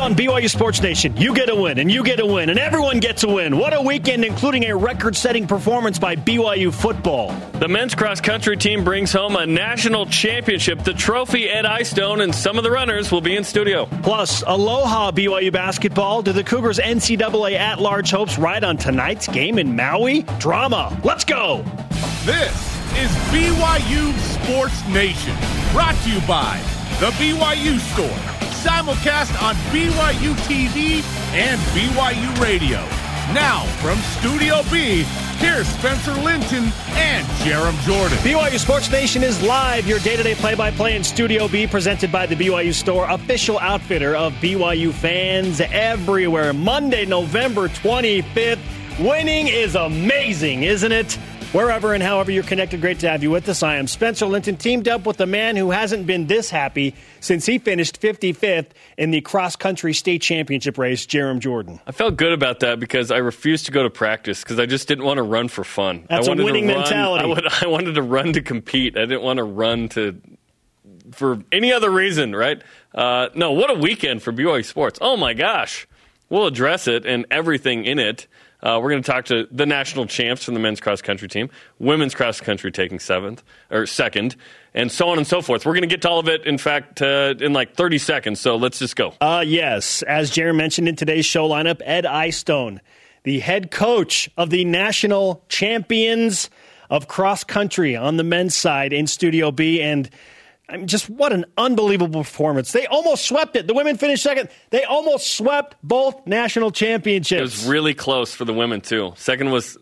on BYU Sports Nation. You get a win, and you get a win, and everyone gets a win. What a weekend, including a record setting performance by BYU football. The men's cross country team brings home a national championship, the trophy Ed Eyestone, and some of the runners will be in studio. Plus, aloha BYU basketball. Do the Cougars NCAA at large hopes ride on tonight's game in Maui? Drama. Let's go. This is BYU Sports Nation, brought to you by The BYU Store simulcast on BYU TV and BYU Radio. Now, from Studio B, here's Spencer Linton and Jarom Jordan. BYU Sports Nation is live, your day to day play by play in Studio B, presented by the BYU Store, official outfitter of BYU fans everywhere. Monday, November 25th. Winning is amazing, isn't it? Wherever and however you're connected, great to have you with us. I am Spencer Linton, teamed up with the man who hasn't been this happy since he finished 55th in the cross country state championship race, Jarom Jordan. I felt good about that because I refused to go to practice because I just didn't want to run for fun. That's I wanted a winning to run, mentality. I, would, I wanted to run to compete. I didn't want to run to for any other reason, right? Uh, no, what a weekend for BYU sports. Oh my gosh. We'll address it and everything in it. Uh, we're going to talk to the national champs from the men's cross country team, women's cross country taking seventh or second, and so on and so forth. We're going to get to all of it, in fact, uh, in like 30 seconds. So let's just go. Uh, yes, as Jarom mentioned in today's show lineup, Ed Eyestone, the head coach of the national champions of cross country on the men's side in Studio B, and I mean, just what an unbelievable performance. They almost swept it. The women finished second. They almost swept both national championships. It was really close for the women, too. Second was,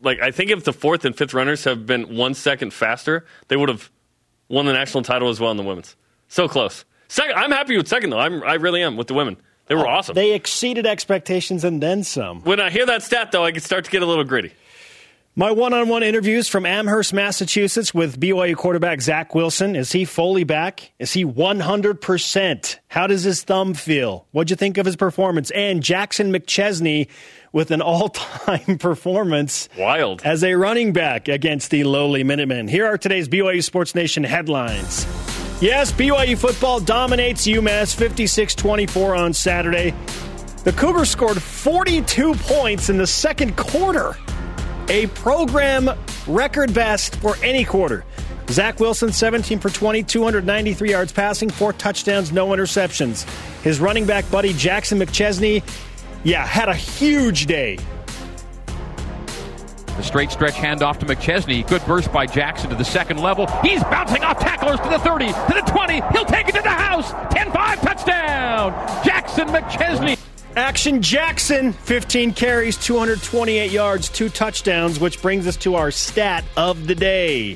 like, I think if the fourth and fifth runners have been one second faster, they would have won the national title as well in the women's. So close. Second, I'm happy with second, though. I'm, I really am with the women. They were oh, awesome. They exceeded expectations and then some. when I hear that stat, though, I can start to get a little gritty. My one on one interviews from Amherst, Massachusetts with BYU quarterback Zach Wilson. Is he fully back? Is he 100%? How does his thumb feel? What'd you think of his performance? And Jackson McChesney with an all time performance. Wild. As a running back against the lowly Minutemen. Here are today's BYU Sports Nation headlines. Yes, BYU football dominates UMass 56 24 on Saturday. The Cougars scored 42 points in the second quarter a program record best for any quarter. Zach Wilson, 17 for 20, 293 yards passing, four touchdowns, no interceptions. His running back buddy, Jackson McChesney, yeah, had a huge day. The straight stretch handoff to McChesney. Good burst by Jackson to the second level. He's bouncing off tacklers to the 30, to the 20. He'll take it to the house. 10 5 touchdown. Jackson McChesney. Action Jackson, 15 carries, 228 yards, two touchdowns, which brings us to our stat of the day.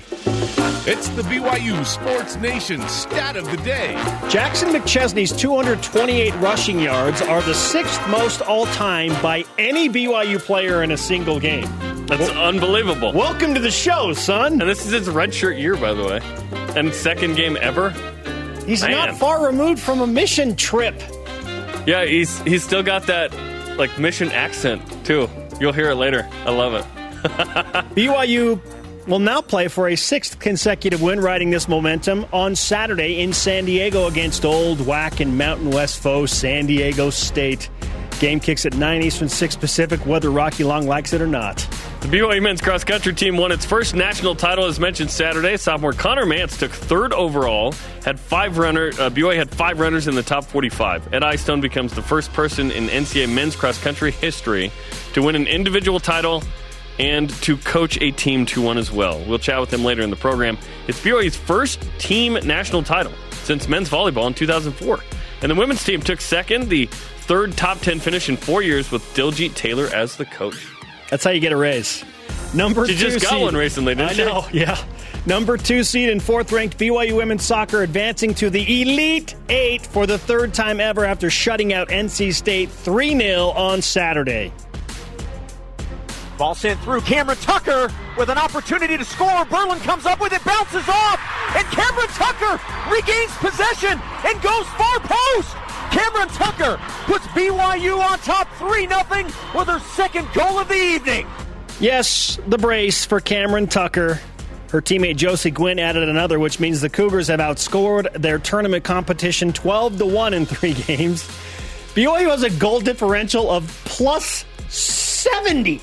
It's the BYU Sports Nation stat of the day. Jackson McChesney's 228 rushing yards are the sixth most all time by any BYU player in a single game. That's unbelievable. Welcome to the show, son. And this is his redshirt year, by the way. And second game ever. He's Man. not far removed from a mission trip. Yeah, he's he's still got that like mission accent too. You'll hear it later. I love it. BYU will now play for a sixth consecutive win, riding this momentum on Saturday in San Diego against old WAC and Mountain West foe San Diego State. Game kicks at 9 Eastern, 6 Pacific, whether Rocky Long likes it or not. The BYU men's cross country team won its first national title, as mentioned Saturday. Sophomore Conner Mantz took third overall. Had five runner. Uh, BYU had five runners in the top 45. Ed Eyestone becomes the first person in NCAA men's cross country history to win an individual title and to coach a team to one as well. We'll chat with him later in the program. It's BYU's first team national title since men's volleyball in 2004. And the women's team took second, the third top 10 finish in four years with Diljeet Taylor as the coach. That's how you get a raise. Number She two just got seed. one recently, didn't I she? know, yeah. Number two seed and fourth ranked BYU women's soccer advancing to the Elite Eight for the third time ever after shutting out NC State 3 0 on Saturday. Ball sent through. Cameron Tucker with an opportunity to score. Berlin comes up with it, bounces off, and Cameron Tucker regains possession and goes far post. Cameron Tucker puts BYU on top 3 0 with her second goal of the evening. Yes, the brace for Cameron Tucker. Her teammate Josie Gwynn added another, which means the Cougars have outscored their tournament competition 12 to 1 in three games. BYU has a goal differential of plus 70.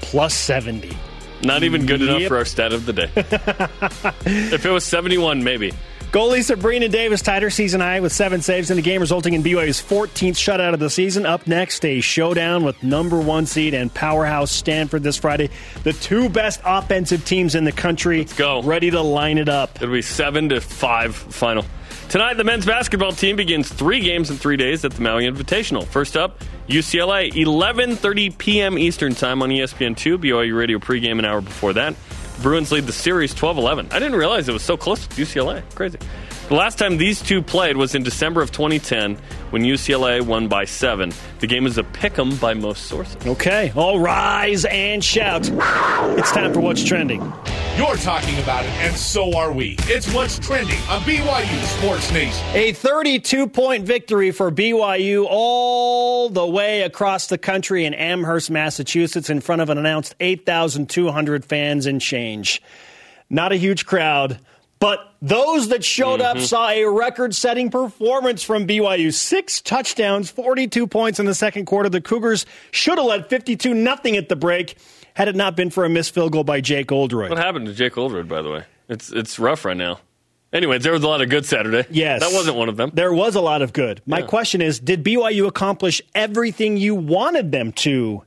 Plus 70. Not even good enough for our stat of the day. if it was 71, maybe. Goalie Sabrina Davis tied her season high with seven saves in the game, resulting in BYU's 14th shutout of the season. Up next, a showdown with number one seed and powerhouse Stanford this Friday. The two best offensive teams in the country. Let's go. Ready to line it up. It'll be 7 to 5 final. Tonight, the men's basketball team begins three games in three days at the Maui Invitational. First up, UCLA, 11.30 p.m. Eastern Time on E ESPN2. BYU Radio pregame an hour before that. Bruins lead the series 12-11. I didn't realize it was so close to UCLA. Crazy. The last time these two played was in December of 2010 when UCLA won by seven. The game is a pick 'em by most sources. Okay, all rise and shout. It's time for What's Trending. You're talking about it, and so are we. It's what's trending on BYU Sports Nation. A 32 point victory for BYU all the way across the country in Amherst, Massachusetts, in front of an announced 8,200 fans and change. Not a huge crowd, but those that showed up mm-hmm. saw a record setting performance from BYU. Six touchdowns, 42 points in the second quarter. The Cougars should have led 52 nothing at the break had it not been for a missed field goal by Jake Oldroyd. What happened to Jake Oldroyd, by the way? It's it's rough right now. Anyways, there was a lot of good Saturday. Yes. That wasn't one of them. There was a lot of good. My Yeah. question is Did BYU accomplish everything you wanted them to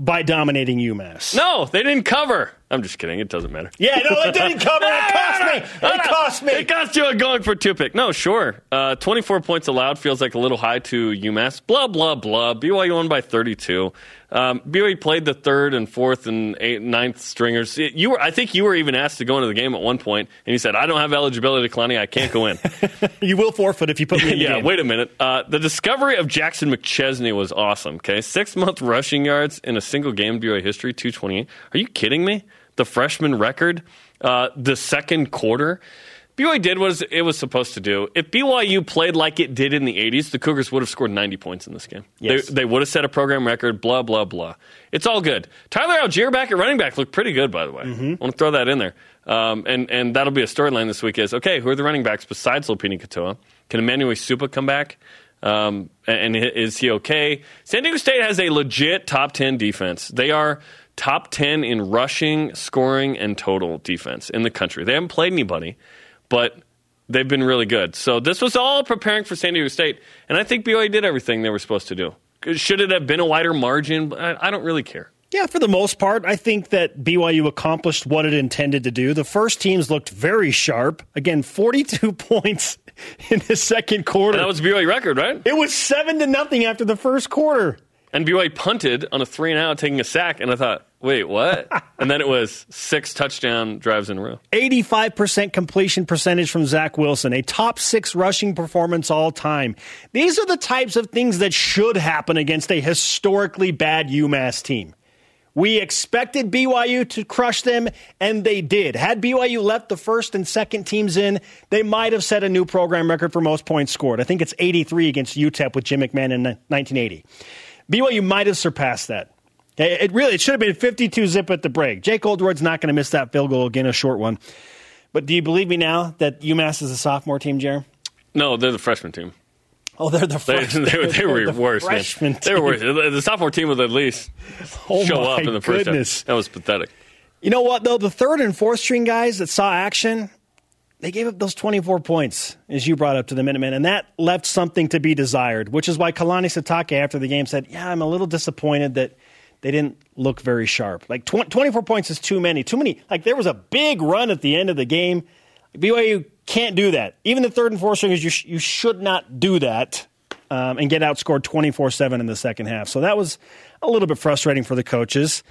by dominating UMass? No, they didn't cover. I'm just kidding. It doesn't matter. Yeah, no, it didn't cover. It cost me. It cost me. It cost you a going for two pick. No, sure. Uh, 24 points allowed feels like a little high to UMass. Blah, blah, blah. BYU won by 32. Um, BYU played the third and fourth and eighth, ninth stringers. You were, I think you were even asked to go into the game at one point, and you said, I don't have eligibility, Kalani. I can't go in. You will forfeit if you put me in the yeah, game. wait a minute. Uh, the discovery of Jackson McChesney was awesome. Okay, six month rushing yards in a single game in BYU history, two twenty eight. Are you kidding me? The freshman record, uh, the second quarter. BYU did what it was supposed to do. If BYU played like it did in the 80s, the Cougars would have scored 90 points in this game. Yes. They, they would have set a program record, blah, blah, blah. It's all good. Tyler Allgeier back at running back looked pretty good, by the way. I want to throw that in there. Um, and, and that'll be a storyline this week is, okay, who are the running backs besides Lopini Katoa? Can Emmanuel Supa come back? Um, and and is he okay? San Diego State has a legit top 10 defense. They are top 10 in rushing, scoring, and total defense in the country. They haven't played anybody, but they've been really good. So this was all preparing for San Diego State, and I think BYU did everything they were supposed to do. Should it have been a wider margin? I, don't really care. Yeah, for the most part, I think that BYU accomplished what it intended to do. The first teams looked very sharp. Again, 42 points in the second quarter. And that was BYU record, right? it was 7 to nothing after the first quarter. And BYU punted on a three and out, taking a sack, and I thought, wait, what? and then it was six touchdown drives in a row. 85% completion percentage from Zach Wilson, a top six rushing performance all time. These are the types of things that should happen against a historically bad UMass team. We expected BYU to crush them, and they did. Had BYU left the first and second teams in, they might have set a new program record for most points scored. I think it's 83 against UTEP with Jim McMahon in 1980. BYU might have surpassed that. It really it should have been 52 zip at the break. Jake Oldroyd's not going to miss that field goal again, a short one. But do you believe me now that UMass is a sophomore team, Jerry? No, they're the freshman team. Oh, they're the They, freshmen. they, were- they were the worse. Man. Freshman They were worse. The sophomore team would at least Oh show up in the first goodness. half. That was pathetic. You know what, though? The third and fourth string guys that saw action, they gave up those 24 points, as you brought up to the Minutemen, and that left something to be desired, which is why Kalani Sitake after the game said, Yeah, I'm a little disappointed that they didn't look very sharp. Like, tw- 24 points is too many. Too many. Like, there was a big run at the end of the game. BYU can't do that. Even the third and fourth stringers, you, sh- you should not do that um, and get outscored 24 7 in the second half. So that was a little bit frustrating for the coaches.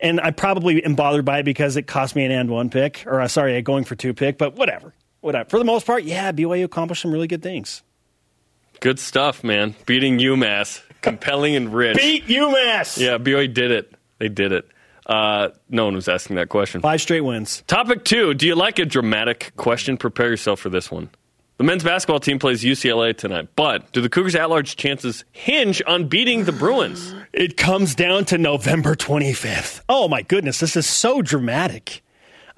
And I probably am bothered by it because it cost me an and one pick, or uh, sorry, a going for two pick, but whatever. Whatever. For the most part, yeah, BYU accomplished some really good things. Good stuff, man. Beating UMass. Compelling and rich. Beat UMass! Yeah, BYU did it. They did it. Uh, no one was asking that question. Five straight wins. Topic two Do you like a dramatic question? Prepare yourself for this one. The men's basketball team plays UCLA tonight, but do the Cougars' at large chances hinge on beating the Bruins? It comes down to November 25th. Oh my goodness, this is so dramatic.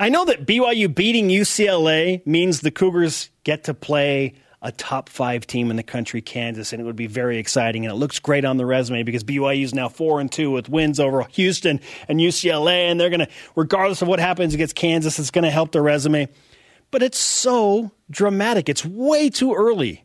I know that BYU beating UCLA means the Cougars get to play a top five team in the country, Kansas, and it would be very exciting. And it looks great on the resume because BYU is now four and two with wins over Houston and UCLA, and they're going to, regardless of what happens against Kansas, it's going to help their resume. But it's so dramatic. It's way too early.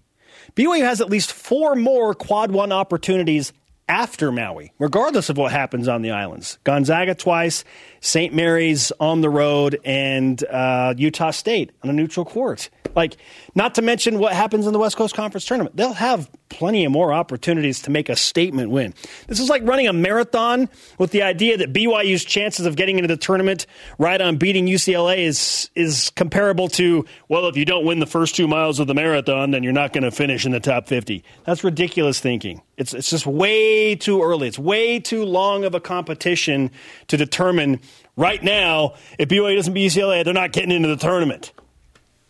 BYU has at least four more quad one opportunities after Maui, regardless of what happens on the islands. Gonzaga twice, St. Mary's on the road, and uh, Utah State on a neutral court. Like, not to mention what happens in the West Coast Conference tournament. They'll have plenty of more opportunities to make a statement win. This is like running a marathon with the idea that BYU's chances of getting into the tournament right on beating UCLA is is comparable to well, if you don't win the first two miles of the marathon, then you're not going to finish in the top 50. That's ridiculous thinking. It's it's just way too early. It's way too long of a competition to determine right now if BYU doesn't beat UCLA, they're not getting into the tournament.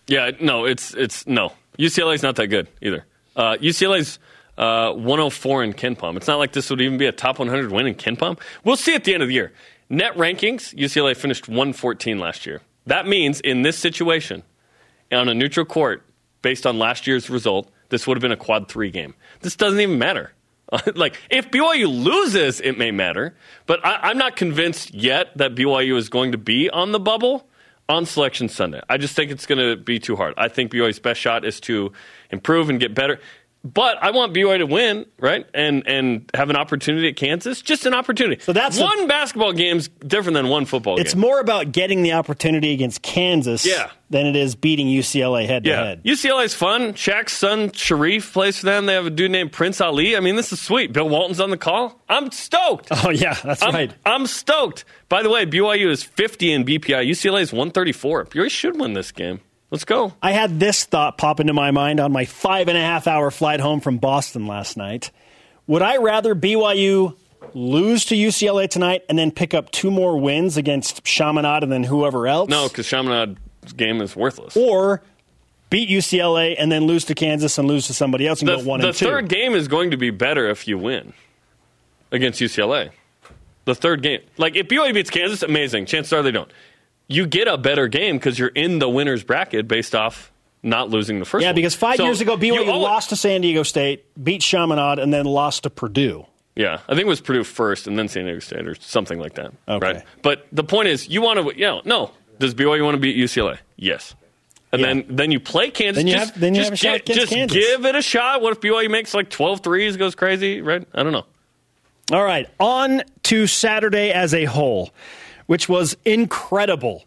Yeah, no, it's it's no. UCLA's not that good either. Uh, UCLA's uh, 104 in KenPom. It's not like this would even be a top 100 win in KenPom. We'll see at the end of the year. Net rankings, UCLA finished 114 last year. That means in this situation, on a neutral court, based on last year's result, this would have been a quad three game. This doesn't even matter. like if BYU loses, it may matter, but I, I'm not convinced yet that BYU is going to be on the bubble on Selection Sunday. I just think it's going to be too hard. I think BYU's best shot is to improve and get better. But I want BYU to win, right? And and have an opportunity at Kansas. Just an opportunity. So that's one a, basketball game's different than one football it's game. It's more about getting the opportunity against Kansas yeah. than it is beating UCLA head to head. UCLA's fun. Shaq's son Shareef plays for them. They have a dude named Prince Ali. I mean, this is sweet. Bill Walton's on the call. I'm stoked. Oh yeah, that's I'm, right. I'm stoked. By the way, BYU is 50 in BPI. UCLA is 134. BYU should win this game. Let's go. I had this thought pop into my mind on my five and a half hour flight home from Boston last night. Would I rather BYU lose to UCLA tonight and then pick up two more wins against Chaminade and then whoever else? No, because Chaminade's game is worthless. Or beat UCLA and then lose to Kansas and lose to somebody else and the, go one and two. The third game is going to be better if you win against UCLA. The third game. Like, if BYU beats Kansas, amazing. Chances are they don't you get a better game because you're in the winner's bracket based off not losing the first yeah, one. because five so years ago, BYU lost to San Diego State, beat Chaminade, and then lost to Purdue. Yeah, I think it was Purdue first and then San Diego State or something like that. Okay. Right? But the point is, you want to, you know, no. Does BYU want to beat UCLA? Yes. And yeah. then, then you play Kansas. Then you just, have, then you just have a shot get, just Kansas. give it a shot. What if BYU makes like 12 threes, goes crazy, right? I don't know. All right, on to Saturday as a whole, which was incredible.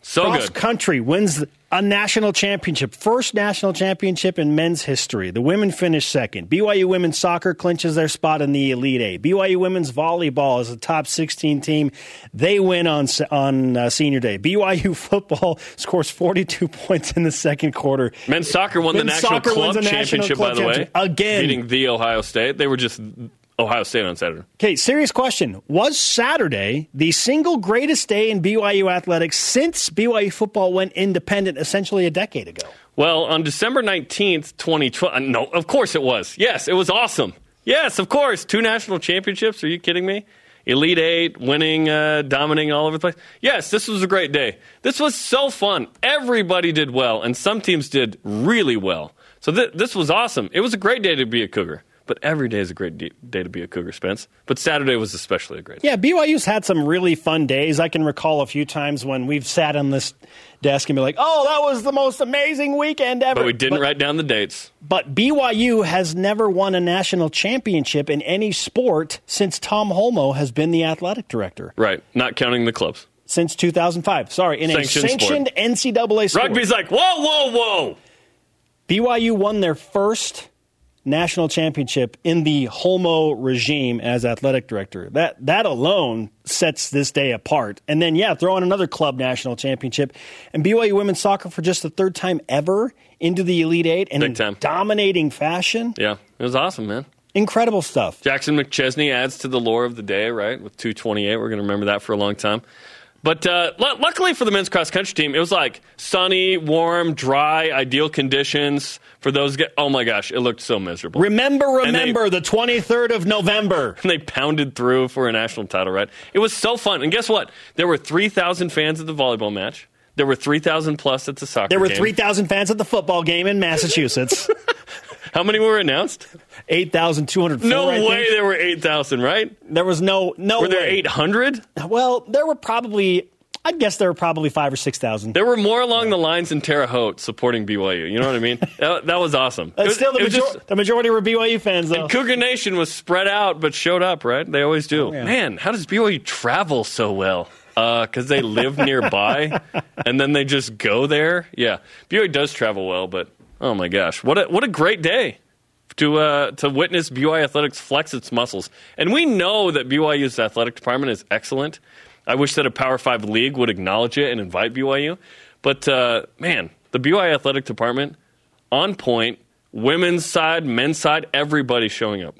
So Cross good. country wins a national championship, first national championship in men's history. The women finished second. BYU women's soccer clinches their spot in the Elite Eight. BYU women's volleyball is a top 16 team. They win on on uh, senior day. BYU football scores 42 points in the second quarter. Men's soccer won Men's the national club wins championship, national club by the way. Again. Beating the Ohio State. They were just Ohio State on Saturday. Okay, serious question. Was Saturday the single greatest day in BYU athletics since BYU football went independent essentially a decade ago? Well, on December 19th, 2012, uh, no, of course it was. Yes, it was awesome. Yes, of course. Two national championships. Are you kidding me? Elite Eight, winning, uh, dominating all over the place. Yes, this was a great day. This was so fun. Everybody did well, and some teams did really well. So th- this was awesome. It was a great day to be a Cougar. But every day is a great day to be a Cougar, Spence. But Saturday was especially a great day. Yeah, BYU's had some really fun days. I can recall a few times when we've sat on this desk and be like, oh, that was the most amazing weekend ever. But we didn't but, write down the dates. But BYU has never won a national championship in any sport since Tom Holmoe has been the athletic director. Right, not counting the clubs. Since 2005. Sorry, in sanctioned a sanctioned sport. NCAA sport. Rugby's like, whoa, whoa, whoa. BYU won their first national championship in the Holmoe regime as athletic director. That that alone sets this day apart. And then yeah, throw in another club national championship and BYU women's soccer for just the third time ever into the Elite 8 and in dominating fashion. Yeah, it was awesome, man. Incredible stuff. Jackson McChesney adds to the lore of the day, right? With 228, we're going to remember that for a long time. But uh, l- luckily for the men's cross country team, it was like sunny, warm, dry, ideal conditions for those. Get- oh my gosh, it looked so miserable. Remember, remember they- the 23rd of November. and they pounded through for a national title, right? It was so fun. And guess what? There were 3,000 fans at the volleyball match. There were 3,000 plus at the soccer There were game. 3,000 fans at the football game in Massachusetts. How many were announced? 8,204. No I way think. there were 8,000, right? There was no no Were there way. 800? Well, there were probably I'd guess there were probably 5 or 6,000. There were more along the lines in Terre Haute supporting BYU. You know what I mean? that, that was awesome. It was- still the, major- just- the majority were BYU fans though. Cougar Nation was spread out but showed up, right? They always do. Oh, yeah. Man, how does BYU travel so well? Uh, because they live nearby and then they just go there. Yeah, BYU does travel well, but oh my gosh, what a what a great day to uh, to witness BYU athletics flex its muscles. And we know that BYU's athletic department is excellent. I wish that a Power Five league would acknowledge it and invite BYU. But uh, man, the BYU athletic department on point. Women's side, men's side, everybody showing up.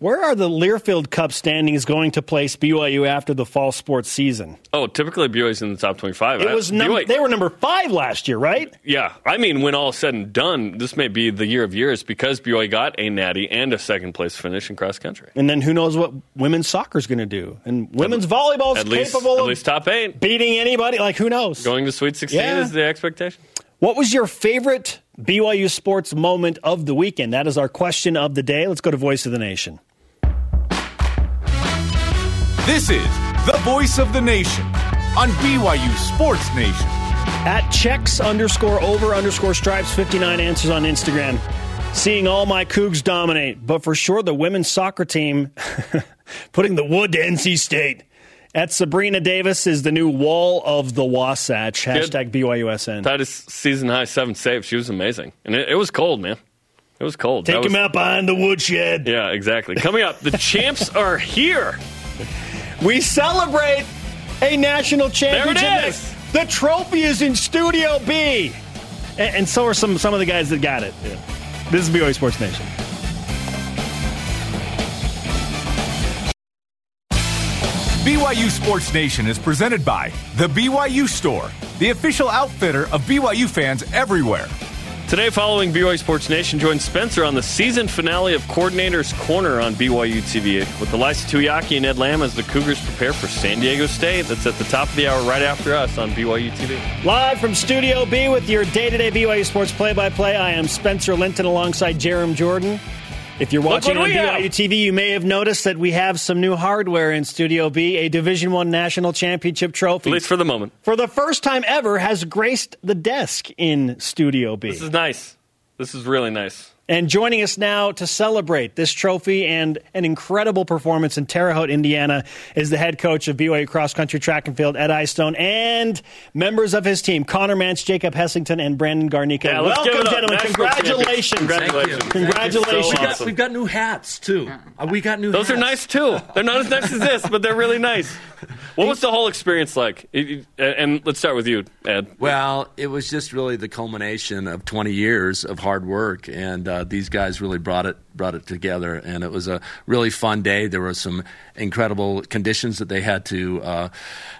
Where are the Learfield Cup standings going to place BYU after the fall sports season? Oh, typically BYU's in the top twenty-five. It was num- BYU they were number 5 last year, right? Yeah, I mean, when all is said and done, this may be the year of years because BYU got a natty and a second place finish in cross country. And then who knows what women's soccer is going to do? And women's volleyball is At least, capable at of least top eight. beating anybody. Like who knows? Going to Sweet 16 Yeah. is the expectation. What was your favorite BYU sports moment of the weekend? That is our question of the day. Let's go to Voice of the Nation. This is the voice of the nation on BYU Sports Nation. At checks underscore over underscore stripes 59 answers on Instagram. Seeing all my Cougs dominate, but for sure the women's soccer team putting the wood to NC State. At Sabrina Davis is the new wall of the Wasatch. Hashtag BYUSN. That is season high seven saves. She was amazing. And it, it was cold, man. It was cold. Take That was- him out behind the woodshed. Yeah, exactly. Coming up, the champs are here. We celebrate a national championship. There it is. The trophy is in Studio B, and, and so are some some of the guys that got it. This is BYU Sports Nation. BYU Sports Nation is presented by The BYU Store, the official outfitter of BYU fans everywhere. Today, following BYU Sports Nation, joins Spencer on the season finale of Coordinator's Corner on BYU TV with Ilaisa Tuiaki and Ed Lamb as the Cougars prepare for San Diego State. That's at the top of the hour right after us on BYU TV. Live from Studio B with your day-to-day BYU Sports play-by-play. I am Spencer Linton alongside Jarom Jordan. If you're watching on have. BYU TV, you may have noticed that we have some new hardware in Studio B. A Division One national championship trophy, At least for the moment. for the first time ever, has graced the desk in Studio B. This is nice. This is really nice. And joining us now to celebrate this trophy and an incredible performance in Terre Haute, Indiana, is the head coach of BYU cross country track and field, Ed Eyestone, and members of his team, Conner Mantz, Jacob Heslington, and Brandon Garnica. Yeah, Welcome, it up. gentlemen. National Congratulations. champions. Congratulations. Thank Congratulations. So We got, awesome. we've got new hats too. Uh, we got new. Those are nice too. They're not as nice as this, but they're really nice. What was the whole experience like? It- it- and let's start with you, Ed. Well, it was just really the culmination of 20 years of hard work, and uh, these guys really brought it brought it together. And it was a really fun day. There were some incredible conditions that they had to uh,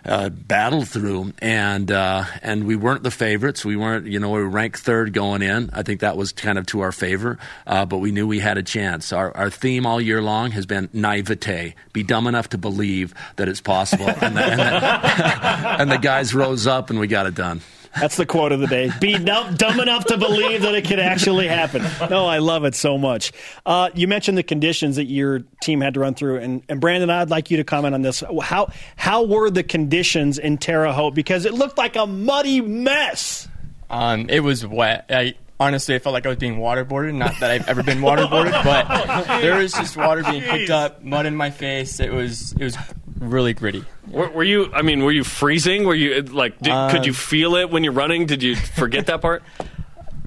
uh, battle through, and uh, and we weren't the favorites. We weren't, you know, we were ranked third going in. I think that was kind of to our favor, uh, but we knew we had a chance. Our our theme all year long has been naivete: be dumb enough to believe that it's possible. and, the, and, the, and the guys rose up, and we got it done. That's the quote of the day. Be dumb, dumb enough to believe that it could actually happen. No, I love it so much. Uh, you mentioned the conditions that your team had to run through, and, and Brandon, I'd like you to comment on this. How how were the conditions in Terre Haute? Because it looked like a muddy mess. Um, it was wet. I honestly I felt like I was being waterboarded. Not that I've ever been waterboarded, but there was just water being picked up, mud in my face. It was it was really gritty. Were, were you? I mean, were you freezing? Were you like? Did, could Um, you feel it when you're running? Did you forget that part?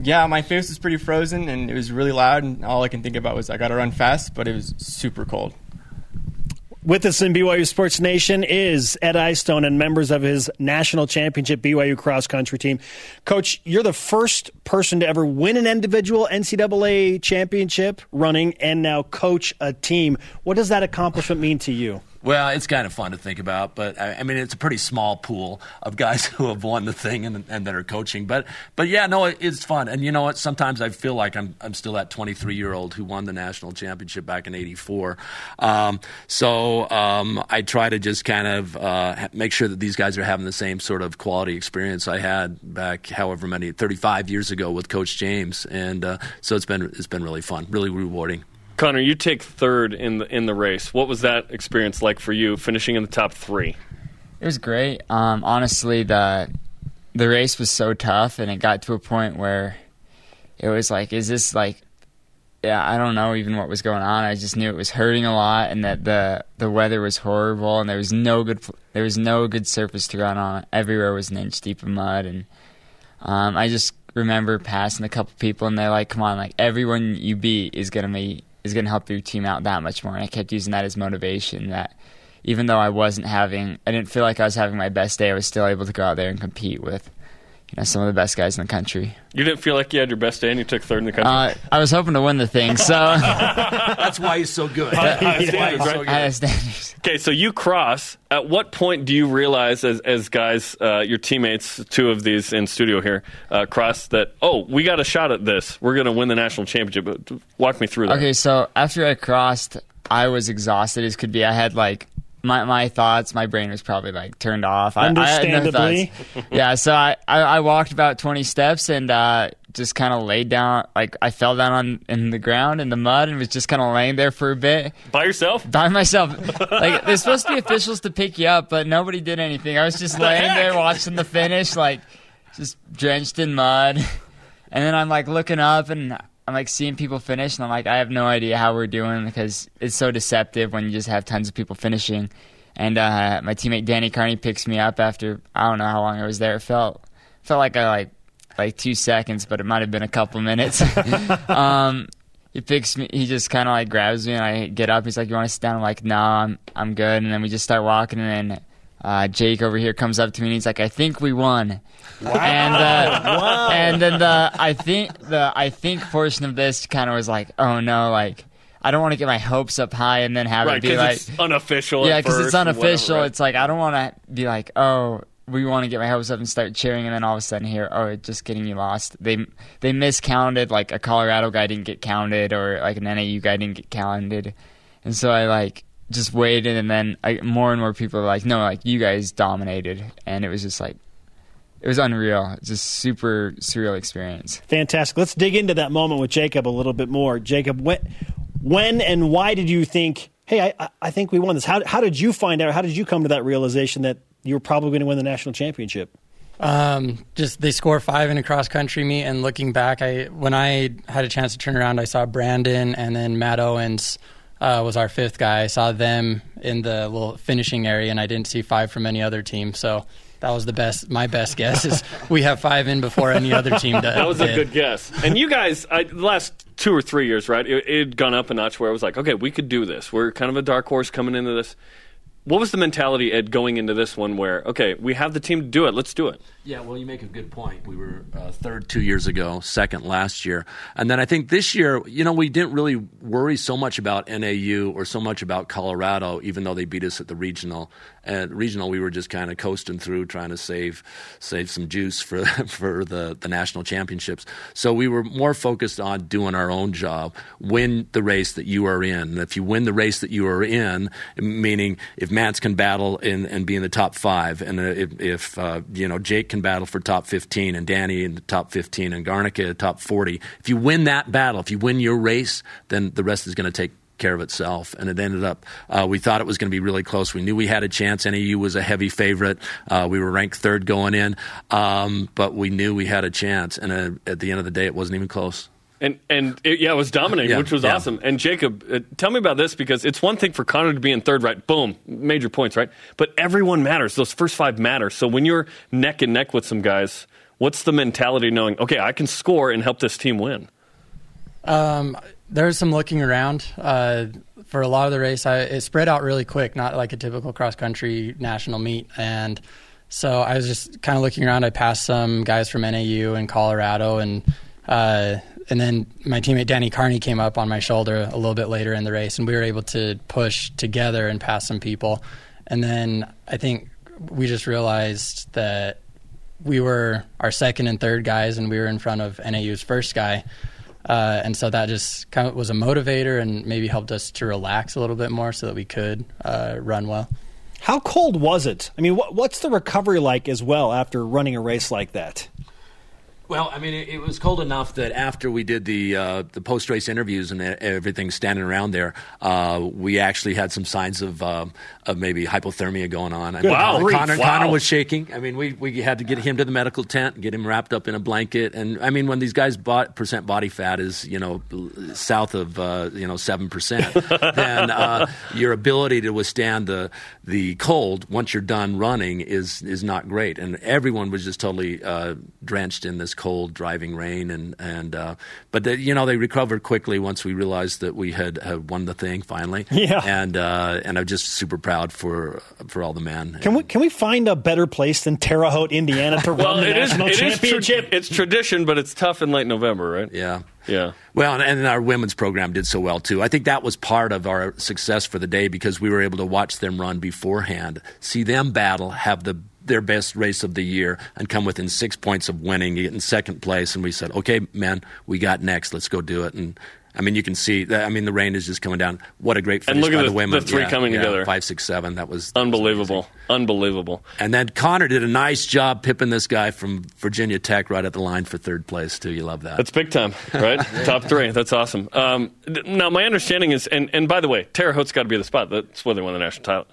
Yeah, my face was pretty frozen and it was really loud. And all I can think about was I got to run fast, but it was super cold. With us in BYU Sports Nation is Ed Eyestone and members of his national championship BYU cross country team. Coach, you're the first person to ever win an individual NCAA championship running and now coach a team. What does that accomplishment mean to you? Well, it's kind of fun to think about, but I, I mean, it's a pretty small pool of guys who have won the thing and, and that are coaching. But, but yeah, no, it, it's fun. And you know what? Sometimes I feel like I'm, I'm still that 23 year old who won the national championship back in '84. Um, so um, I try to just kind of uh, make sure that these guys are having the same sort of quality experience I had back, however many, 35 years ago with Coach James. And uh, so it's been it's been really fun, really rewarding. Connor, you take third in the in the race. What was that experience like for you, finishing in the top three? It was great. Um, honestly, the the race was so tough, and it got to a point where it was like, is this like, yeah, I don't know even what was going on. I just knew it was hurting a lot, and that the the weather was horrible, and there was no good there was no good surface to run on. Everywhere was an inch deep of mud, and um, I just remember passing a couple people, and they're like, "Come on, like everyone you beat is gonna be is going to help your team out that much more. And I kept using that as motivation that even though I wasn't having, I didn't feel like I was having my best day, I was still able to go out there and compete with you know, some of the best guys in the country. You didn't feel like you had your best day and you took third in the country? Uh, I was hoping to win the thing, so. That's why he's so good. High standards, right? High standards. Okay, so you cross. At what point do you realize, as, as guys, uh, your teammates, two of these in studio here, uh, cross that, oh, we got a shot at this. We're going to win the national championship. Walk me through that. Okay, so after I crossed, I was exhausted as could be. I had like my my thoughts, my brain was probably like turned off. Understandably, I, I yeah. So I, I, I walked about twenty steps and uh, just kind of laid down. Like I fell down on in the ground in the mud and was just kind of laying there for a bit by yourself. By myself. like there's supposed to be officials to pick you up, but nobody did anything. I was just the laying heck? there watching the finish, like just drenched in mud. And then I'm like looking up and I'm like seeing people finish, and I'm like, I have no idea how we're doing because it's so deceptive when you just have tons of people finishing. And uh, my teammate Danny Carney picks me up after I don't know how long I was there. It felt felt like I like like two seconds, but it might have been a couple minutes. um, he picks me. He just kind of like grabs me, and I get up. He's like, "You want to sit down?" I'm like, "No, I'm I'm good." And then we just start walking, and then uh, Jake over here comes up to me and he's like, "I think we won." Wow. And uh, wow. and then the I think the I think portion of this kind of was like, "Oh no!" Like I don't want to get my hopes up high and then have right, it be like it's unofficial. Yeah, because it's unofficial. Whatever, right? It's like I don't want to be like, "Oh." We want to get my hopes up and start cheering, and then all of a sudden here, oh, just getting you lost. They they miscounted, like a Colorado guy didn't get counted, or like an NAU guy didn't get counted, and so I like just waited, and then I, more and more people were like, "No, like you guys dominated," and it was just like it was unreal. It's a super surreal experience. Fantastic. Let's dig into that moment with Jacob a little bit more. Jacob, when, when and why did you think, "Hey, I, I think we won this"? How, how did you find out? How did you come to that realization that you were probably going to win the national championship? Um, just they score five in a cross country meet, and looking back, I when I had a chance to turn around, I saw Brandon and then Matt Owens uh, was our fifth guy. I saw them in the little finishing area, and I didn't see five from any other team. So that was the best. My best guess is we have five in before any other team does. That was a good guess. And you guys, I, the last two or three years, right? It had gone up a notch where I was like, okay, we could do this. We're kind of a dark horse coming into this. What was the mentality, Ed, going into this one where, okay, we have the team to do it, let's do it? Yeah, well, you make a good point. We were uh, third two years ago, second last year. And then I think this year, you know, we didn't really worry so much about NAU or so much about Colorado, even though they beat us at the regional. At regional, we were just kind of coasting through, trying to save save some juice for for the, the national championships. So we were more focused on doing our own job, win the race that you are in. And if you win the race that you are in, meaning if Mantz can battle in, and be in the top five, and if, if uh, you know Jake can battle for top 15 and Danny in the top 15 and Garnica top 40. If you win that battle, if you win your race, then the rest is going to take care of itself. And it ended up, uh, we thought it was going to be really close. We knew we had a chance. NAU was a heavy favorite. Uh, we were ranked third going in, um, but we knew we had a chance. And uh, at the end of the day, it wasn't even close. And and it, yeah, it was dominating, Yeah, which was yeah. awesome. And Jacob, uh, tell me about this because it's one thing for Connor to be in third, right? Boom, major points, right? But everyone matters. Those first five matter. So when you're neck and neck with some guys, what's the mentality knowing? Okay, I can score and help this team win. Um, there's some looking around. Uh, for a lot of the race, I, it spread out really quick, not like a typical cross country national meet. And so I was just kind of looking around. I passed some guys from NAU and Colorado, and uh, and then my teammate Danny Carney came up on my shoulder a little bit later in the race, and we were able to push together and pass some people. And then I think we just realized that we were our second and third guys, and we were in front of NAU's first guy. Uh, and so that just kind of was a motivator and maybe helped us to relax a little bit more so that we could uh, run well. How cold was it? I mean, what, what's the recovery like as well after running a race like that? Well, I mean, it, it, was cold enough that after we did the uh, the post race interviews and everything standing around there, uh, we actually had some signs of um, of maybe hypothermia going on. I mean, wow. Connor, wow. Connor was shaking. I mean, we we had to get him to the medical tent, get him wrapped up in a blanket, and I mean, when these guys' bought, percent body fat is you know south of uh, you know seven percent, then uh, your ability to withstand the the cold once you're done running is is not great. And everyone was just totally uh, drenched in this cold, driving rain, and and uh, but the, you know they recovered quickly once we realized that we had, had won the thing finally. Yeah, and uh, and I'm just super proud for for all the men. Can we can we find a better place than Terre Haute, Indiana, to well, run the national is, championship? Is tra- it's tradition, but it's tough in late November, right? Yeah. Yeah. Well, and our women's program did so well too. I think that was part of our success for the day because we were able to watch them run beforehand, see them battle, have the their best race of the year, and come within six points of winning, get in second place. And we said, "Okay, man, we got next. Let's go do it." And I mean, you can see. That, I mean, the rain is just coming down. What a great finish and look by at the, the women. The three yeah, coming yeah, together. Five, six, seven. That was unbelievable. Was unbelievable. And then Connor did a nice job pipping this guy from Virginia Tech right at the line for third place too. You love that. That's big time, right? Top three. That's awesome. Um, now, my understanding is, and, and by the way, Terre Haute's got to be the spot. That's where they won the national title.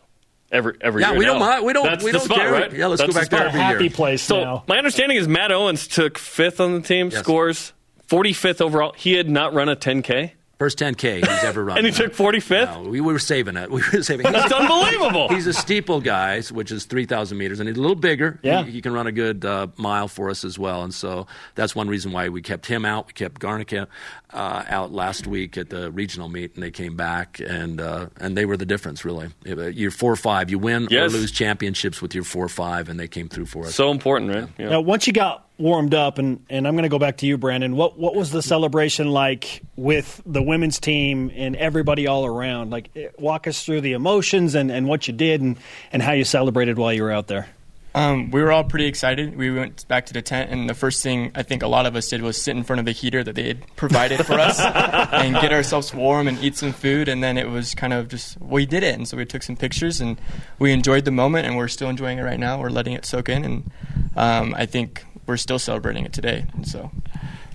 Every every yeah, year we now. don't mind. We don't. That's we the don't spot, care. right? Yeah, let's That's go back the there spot. every Happy year. place So now. my understanding is Matt Owens took fifth on the team, Yes. scores 45th overall. He had not run a 10K, First 10K he's ever run. and he took 45th. No, we were saving it. We were saving. it. That's unbelievable. He's a steeple guy, which is 3,000 meters, and he's a little bigger. Yeah. He, he can run a good uh, mile for us as well. And so that's one reason why we kept him out. We kept Garnica uh, out last week at the regional meet, and they came back, and uh, and they were the difference, really. You're 4 5. You win Yes. or lose championships with your 4 5, and they came through for us. so important, right? Yeah. Now, once you got warmed up, and, and I'm going to go back to you, Brandon. What what was the celebration like with the women's team and everybody all around? Like, eh, walk us through the emotions and, and what you did and, and how you celebrated while you were out there. Um, we were all pretty excited. We went back to the tent, and the first thing I think a lot of us did was sit in front of the heater that they had provided for us and get ourselves warm and eat some food. And then it was kind of just we did it, and so we took some pictures and we enjoyed the moment, and we're still enjoying it right now. We're letting it soak in, and um, I think we're still celebrating it today. And so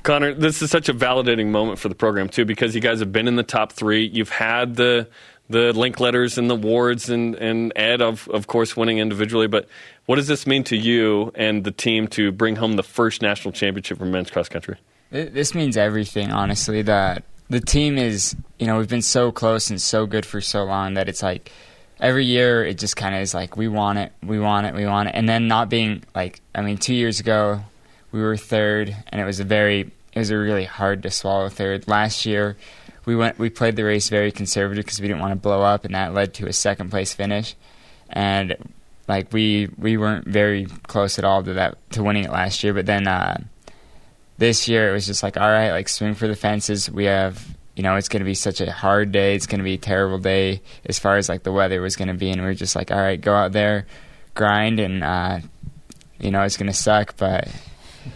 Connor, this is such a validating moment for the program too, because you guys have been in the top three. You've had the the link letters and the awards, and and Ed of of course winning individually. But what does this mean to you and the team to bring home the first national championship for men's cross country? Th- This means everything, honestly. That the team is, you know, we've been so close and so good for so long that it's like every year it just kind of is like we want it, we want it, we want it, and then not being like, I mean, two years ago we were third, and it was a very, it was a really hard to swallow third. Last year we went, we played the race very conservative because we didn't want to blow up, and that led to a second place finish, and like we we weren't very close at all to that to winning it last year, but then. uh this year it was just like all right like swing for the fences we have you know it's going to be such a hard day it's going to be a terrible day as far as like the weather was going to be and we are just like all right go out there grind and uh you know it's going to suck but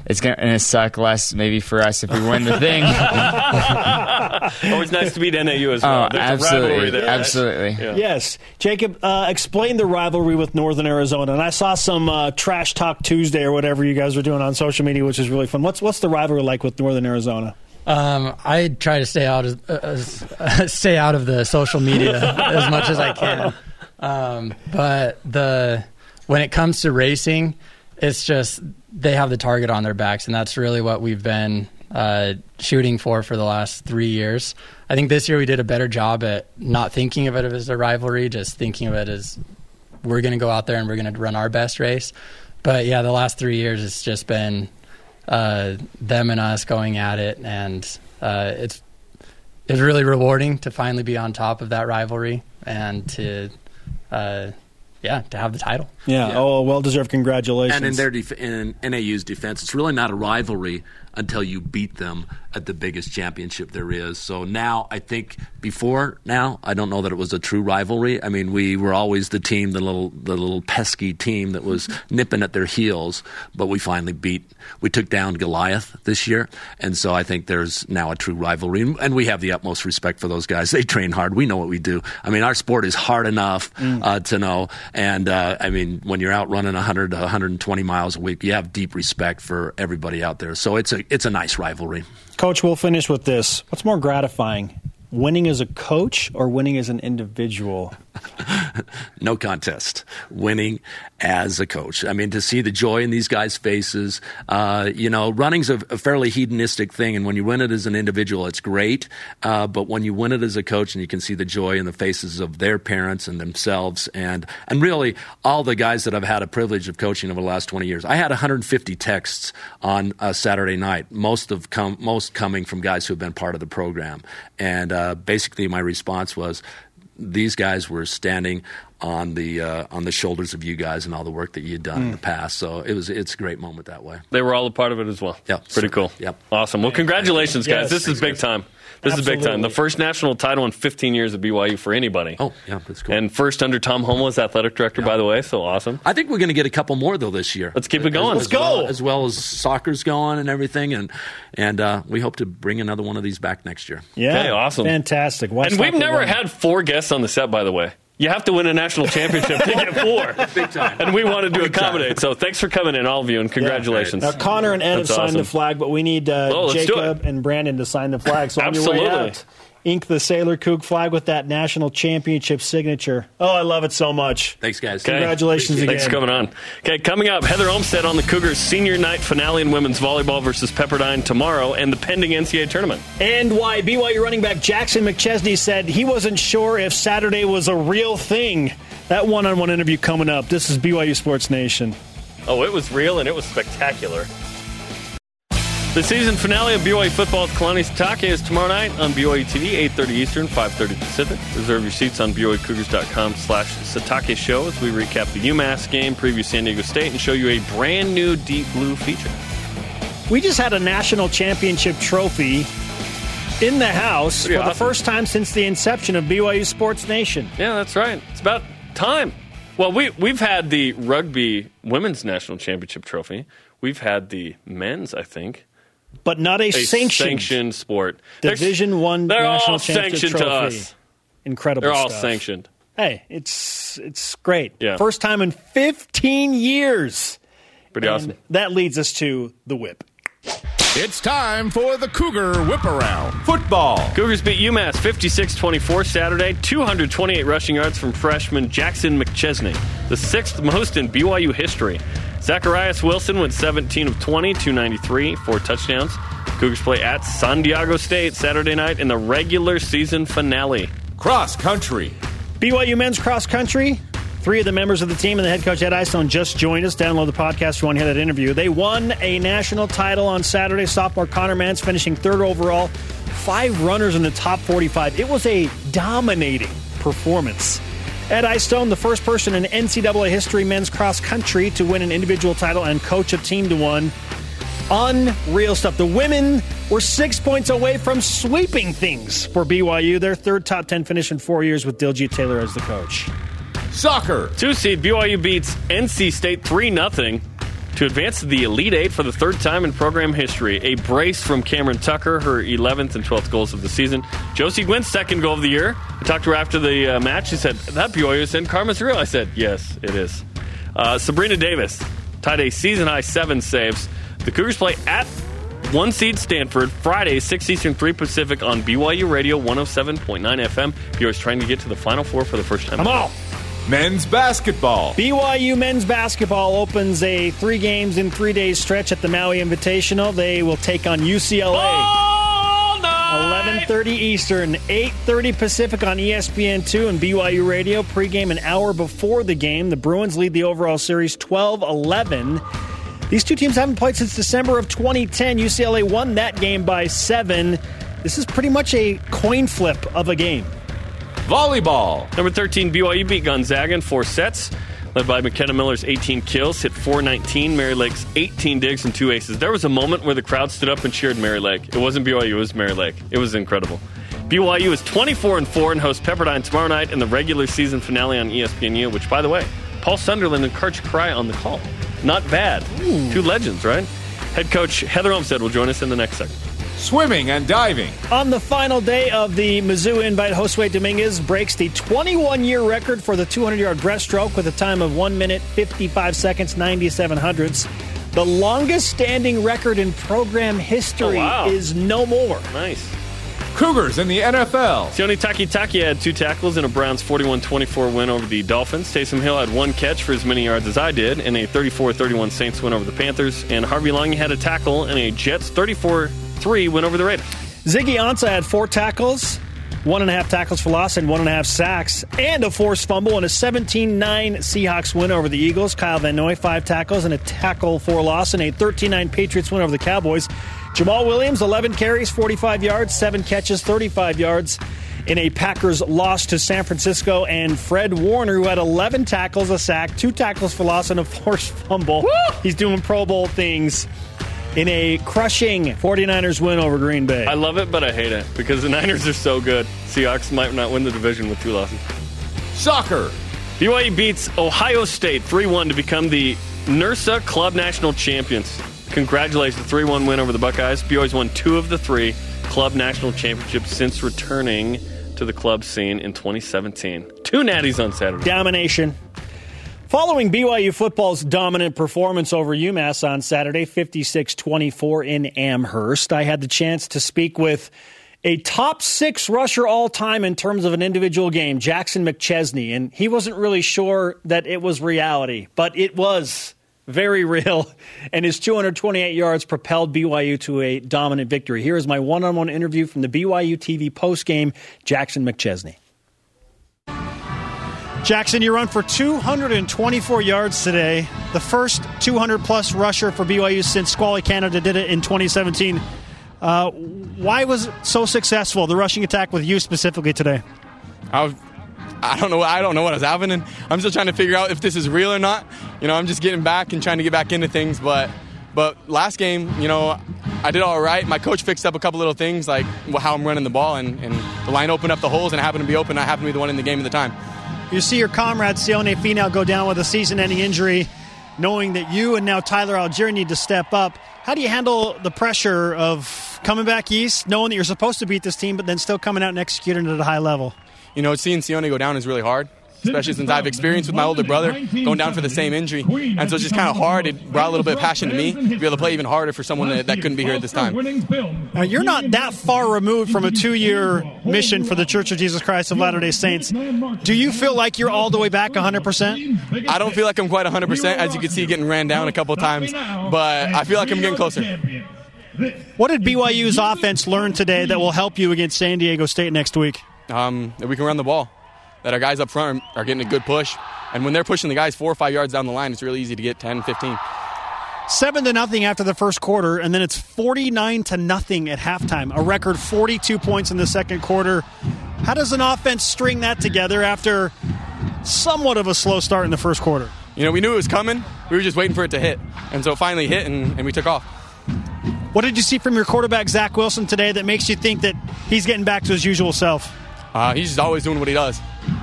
it's going to suck less maybe for us if we win the thing Always nice to beat NAU as well. oh There's a rivalry absolutely there. right? absolutely Yeah. Yes, Jacob, uh, explain the rivalry with Northern Arizona. And I saw some uh, trash talk Tuesday or whatever you guys were doing on social media, which is really fun. What's what's the rivalry like with Northern Arizona? Um, I try to stay out as, as stay out of the social media as much as I can. Um, but the when it comes to racing, it's just they have the target on their backs, and that's really what we've been uh, shooting for for the last three years. I think this year we did a better job at not thinking of it as a rivalry, just thinking of it as we're going to go out there and we're going to run our best race. But yeah, the last three years it's just been uh, them and us going at it, and uh, it's it's really rewarding to finally be on top of that rivalry and to uh, yeah to have the title. Yeah. Yeah. Oh, well deserved congratulations. And in their def- in NAU's defense, it's really not a rivalry. until you beat them at the biggest championship there is. So now I think before now I don't know that it was a true rivalry. I mean we were always the team, the little the little pesky team that was nipping at their heels, but we finally beat we took down Goliath this year, and so I think there's now a true rivalry, and we have the utmost respect for those guys. They train hard. We know what we do. I mean our sport is hard enough uh, to know, and uh, I mean when you're out running 100 to 120 miles a week, you have deep respect for everybody out there. So it's a it's a nice rivalry. Coach, we'll finish with this. What's more gratifying, winning as a coach or winning as an individual? no contest. Winning as a coach. I mean, to see the joy in these guys' faces. Uh, you know, running's a, a, fairly hedonistic thing, and when you win it as an individual, it's great. Uh, but when you win it as a coach, and you can see the joy in the faces of their parents and themselves, and and really all the guys that I've had a privilege of coaching over the last twenty years. I had 150 texts on a Saturday night, most of com- most coming from guys who have been part of the program, and uh, basically my response was these guys were standing on the uh, on the shoulders of you guys and all the work that you had done mm. in the past. So it was it's a great moment that way. They were all a part of it as well. Yeah, pretty cool. Yep, awesome. Well, congratulations, guys. Yes. This is big guys. time. This Absolutely. is big time. The first national title in 15 years of BYU for anybody. Oh, yeah, that's cool. And first under Tom Holmoe as athletic director, by the way. So awesome. I think we're going to get a couple more though this year. Let's keep it going. As, Let's well- go. As well as soccer's going and everything, and and uh, we hope to bring another one of these back next year. Yeah, Okay, awesome. fantastic. Why and we've never one? had four guests on the set, by the way. You have to win a national championship to get four. Big time. And we wanted to Big time. accommodate. So thanks for coming in, all of you, and congratulations. Now Conner and Ed That's have signed awesome. the flag, but we need uh, Oh, Jacob and Brandon to sign the flag. So on your way Absolutely. out, ink the Sailor Kook flag with that national championship signature. Oh, I love it so much. Thanks, guys. Okay. Congratulations Thanks for coming on. Okay, coming up, Heather Olmstead on the Cougars senior night finale in women's volleyball versus Pepperdine tomorrow and the pending NCAA tournament. And why BYU running back Jackson McChesney said he wasn't sure if Saturday was a real thing. That one-on-one interview coming up. This is BYU Sports Nation. Oh, it was real and it was spectacular. The season finale of BYU football with Kalani Sitake is tomorrow night on BYU TV, 8.30 Eastern, 5.30 Pacific. Reserve your seats on BYUCougars.com slash Sitake Show as we recap the UMass game, preview San Diego State, and show you a brand new Deep Blue feature. We just had a national championship trophy in the house Pretty for the first time since the inception of BYU Sports Nation. Yeah, that's right. It's about time. Well, we, we've had the rugby women's national championship trophy. We've had the men's, I think. But not a, a sanctioned, sanctioned sport. They're- Division One They're national all championship sanctioned to us. Incredible. They're all stuff. sanctioned. Hey, it's it's great. Yeah. First time in 15 years. Pretty And awesome. That leads us to the whip. It's time for the Cougar Whip Around. Football. Cougars beat UMass 56-24 Saturday. 228 rushing yards from freshman Jackson McChesney, the sixth most in BYU history. Zacharias Wilson went 17 of 20, 293, four touchdowns. Cougars play at San Diego State Saturday night in the regular season finale. Cross country. BYU men's cross country. Three of the members of the team and the head coach Ed Eyestone just joined us. Download the podcast if you want to hear that interview. They won a national title on Saturday. Sophomore Conner Mantz finishing third overall. Five runners in the top 45. It was a dominating performance. Ed Eyestone, the first person in NCAA history men's cross country to win an individual title and coach a team to one. Unreal stuff. The women were six points away from sweeping things for BYU. Their third top 10 finish in four years with Diljeet Taylor as the coach. Soccer. Two seed BYU beats NC State 3 0 to advance to the Elite Eight for the third time in program history. A brace from Cameron Tucker, her 11th and 12th goals of the season. Josie Gwynn's second goal of the year. I talked to her after the uh, match. She said, That BYU is in Karma's real. I said, Yes, it is. Uh, Sabrina Davis tied a season high seven saves. The Cougars play at one seed Stanford Friday, 6 Eastern, 3 Pacific on BYU Radio 107.9 FM. BYU's trying to get to the Final Four for the first time. Come on. Men's basketball. BYU men's basketball opens a three games in three days stretch at the Maui Invitational. They will take on UCLA. All night! 11:30 Eastern, 8:30 Pacific on E ESPN2 and BYU Radio. Pregame an hour before the game. The Bruins lead the overall series 12-11. These two teams haven't played since December of 2010. UCLA won that game by seven. This is pretty much a coin flip of a game. Volleyball. Number 13, BYU beat Gonzaga in four sets. led by McKenna Miller's 18 kills, hit 419. Mary Lake's 18 digs and two aces. There was a moment where the crowd stood up and cheered Mary Lake. It wasn't BYU, it was Mary Lake. It was incredible. BYU is 24 and 4 and hosts Pepperdine tomorrow night in the regular season finale on ESPNU, which, by the way, Paul Sunderland and Karch Kiraly on the call. Not bad. Two legends, right? Head coach Heather Olmstead will join us in the next segment. Swimming and diving. On the final day of the Mizzou Invite, Josue Dominguez breaks the 21 year record for the 200 yard breaststroke with a time of 1 minute 55 seconds 97 hundredths. The longest standing record in program history Oh, wow. is no more. Nice. Cougars in the NFL. Sione Takitaki had two tackles in a Browns 41-24 win over the Dolphins. Taysom Hill had one catch for as many yards as I did in a 34-31 Saints win over the Panthers. And Harvey Langi had a tackle in a Jets 34-3 win over the Raiders. Ziggy Ansah had four tackles, one and a half tackles for loss, and one and a half sacks, and a forced fumble in a 17 9 Seahawks win over the Eagles. Kyle Van Noy, five tackles and a tackle for loss, and a 13 9 Patriots win over the Cowboys. Jamaal Williams, 11 carries, 45 yards, seven catches, 35 yards. In a Packers loss to San Francisco, and Fred Warner, who had 11 tackles, a sack, two tackles for loss, and a forced fumble. He's doing Pro Bowl things in a crushing 49ers win over Green Bay. I love it, but I hate it because the Niners are so good. Seahawks might not win the division with two losses. Soccer. BYU beats Ohio State 3-1 to become the NIRSA Club National Champions. Congratulations, 3-1 win over the Buckeyes. BYU's won two of the three club national championships since returning to the club scene in 2017. Two natties on Saturday. domination. Following BYU football's dominant performance over UMass on Saturday, 56 24 in Amherst, I had the chance to speak with a top six rusher all time in terms of an individual game, Jackson McChesney. And he wasn't really sure that it was reality, but it was very real. And his 228 yards propelled BYU to a dominant victory. Here is my one on one interview from the BYU TV postgame, Jackson McChesney. Jackson, you run for 224 yards today, the first 200 plus rusher for BYU since Squally Canada did it in 2017. Uh, why was it so successful, the rushing attack with you specifically today? I, I don't know. I don't know what was happening. I'm still trying to figure out if this is real or not. You know, I'm just getting back and trying to get back into things. But but last game, you know, I did all right. My coach fixed up a couple little things like how I'm running the ball, and, and the line opened up the holes, and it happened to be open. I happened to be the one in the game at the time. You see your comrade Sione Finau go down with a season ending injury, knowing that you and now Tyler Allgeier need to step up. How do you handle the pressure of coming back east, knowing that you're supposed to beat this team, but then still coming out and executing at a high level? You know, seeing Sione go down is really hard. Especially since I've experienced with my older brother going down for the same injury. And so it's just kind of hard. It brought a little bit of passion to me to be able to play even harder for someone that, that couldn't be here at this time. Now, you're not that far removed from a two year mission for the Church of Jesus Christ of Latter day Saints. Do you feel like you're all the way back 100%? I don't feel like I'm quite 100%, as you can see, getting ran down a couple of times, but I feel like I'm getting closer. What did BYU's offense learn today that will help you against San Diego State next week? Um, that we can run the ball, that our guys up front are getting a good push, and when they're pushing the guys four or five yards down the line, it's really easy to get 10, 15. Seven to nothing after the first quarter, and then it's 49 to nothing at halftime. A record 42 points in the second quarter. How does an offense string that together after somewhat of a slow start in the first quarter? You know, we knew it was coming. We were just waiting for it to hit, and so it finally hit, and, and we took off. What did you see from your quarterback, Zach Wilson, today that makes you think that he's getting back to his usual self? Uh, he's just always doing what he does.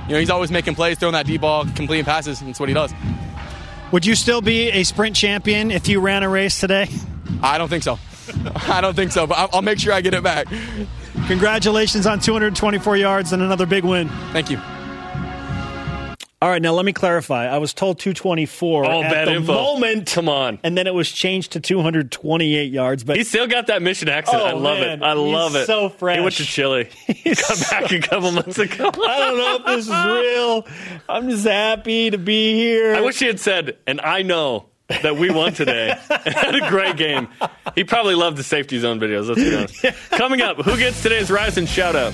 You know, he's always making plays, throwing that deep ball, completing passes. That's what he does. Would you still be a sprint champion if you ran a race today? I don't think so. I don't think so, but I'll make sure I get it back. Congratulations on 224 yards and another big win. Thank you. All right, now let me clarify. I was told 224 Oh, at bad the info. moment, Come on. and then it was changed to 228 yards. But He's still got that mission accent. Oh, I love man. it. I love He's it. so fresh. He went to Chile. He got back a couple months ago. I don't know if this is real. I'm just happy to be here. I wish he had said, and I know that we won today had a great game. He probably loved the safety zone videos, let's be honest. Coming up, who gets today's Rising shout out?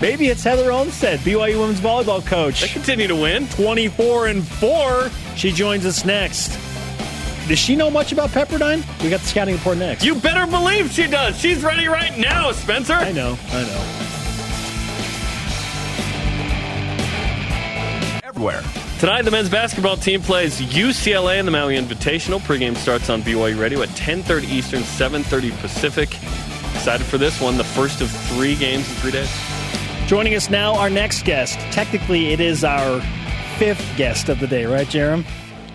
Maybe it's Heather Olmstead, BYU women's volleyball coach. They continue to win. 24 and 4. She joins us next. Does she know much about Pepperdine? We got the scouting report next. You better believe she does. She's ready right now, Spencer. I know, I know. Everywhere. Tonight, the men's basketball team plays UCLA in the Maui Invitational. Pregame starts on BYU Radio at 10:30 Eastern, 7:30 Pacific. Excited for this one, the first of three games in three days. Joining us now, our next guest. Technically, it is our fifth guest of the day, right, Jarom?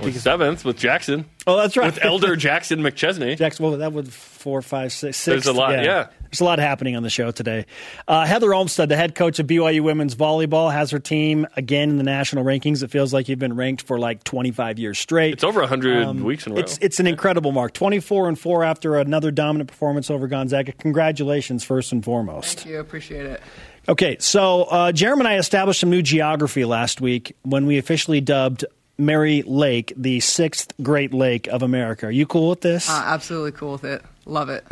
Or seventh with Jackson. Oh, that's right. With Elder Jackson McChesney. Jackson, well, that would four, five, six, six. There's a lot, yeah. There's a lot happening on the show today. Uh, Heather Olmstead, the head coach of BYU women's volleyball, has her team again in the national rankings. It feels like you've been ranked for like 25 years straight. It's over 100 weeks in a row. It's, it's an incredible mark. 24 and 4 after another dominant performance over Gonzaga. Congratulations, first and foremost. Thank you. Appreciate it. Okay, so uh, Jeremy and I established some new geography last week when we officially dubbed Mary Lake the sixth Great Lake of America. Are you cool with this? Uh, absolutely cool with it. Love it.